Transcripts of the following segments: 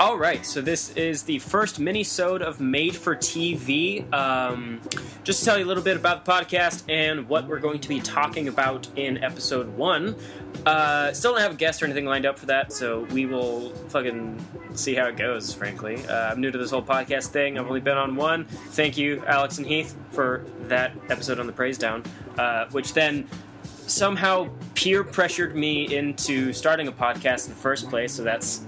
All right, so this is the first mini-sode of Made for TV. Um, just to tell you a little bit about the podcast and what we're going to be talking about in episode one. Uh, still don't have a guest or anything lined up for that, so we will fucking see how it goes. Frankly, uh, I'm new to this whole podcast thing. I've only been on one. Thank you, Alex and Heath, for that episode on the Praise Down, uh, which then somehow peer pressured me into starting a podcast in the first place. So that's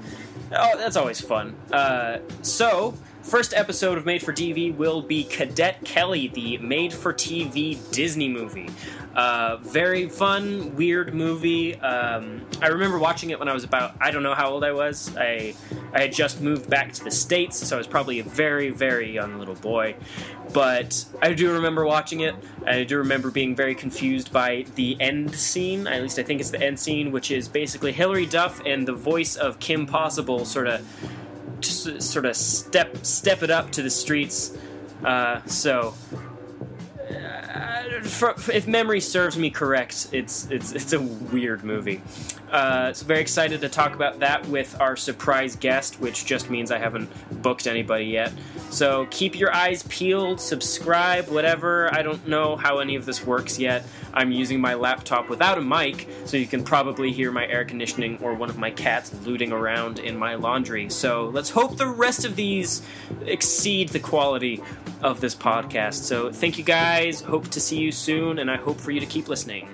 oh, that's always fun. Uh, so. First episode of Made for TV will be Cadet Kelly, the made for TV Disney movie. Uh, very fun, weird movie. Um, I remember watching it when I was about, I don't know how old I was. I, I had just moved back to the States, so I was probably a very, very young little boy. But I do remember watching it. I do remember being very confused by the end scene. At least I think it's the end scene, which is basically Hilary Duff and the voice of Kim Possible sort of sort of step step it up to the streets. Uh, so, for, if memory serves me correct, it's it's it's a weird movie. Uh, so very excited to talk about that with our surprise guest, which just means I haven't booked anybody yet. So keep your eyes peeled, subscribe, whatever. I don't know how any of this works yet. I'm using my laptop without a mic, so you can probably hear my air conditioning or one of my cats looting around in my laundry. So let's hope the rest of these exceed the quality of this podcast. So thank you guys. Hope to see you soon, and I hope for you to keep listening.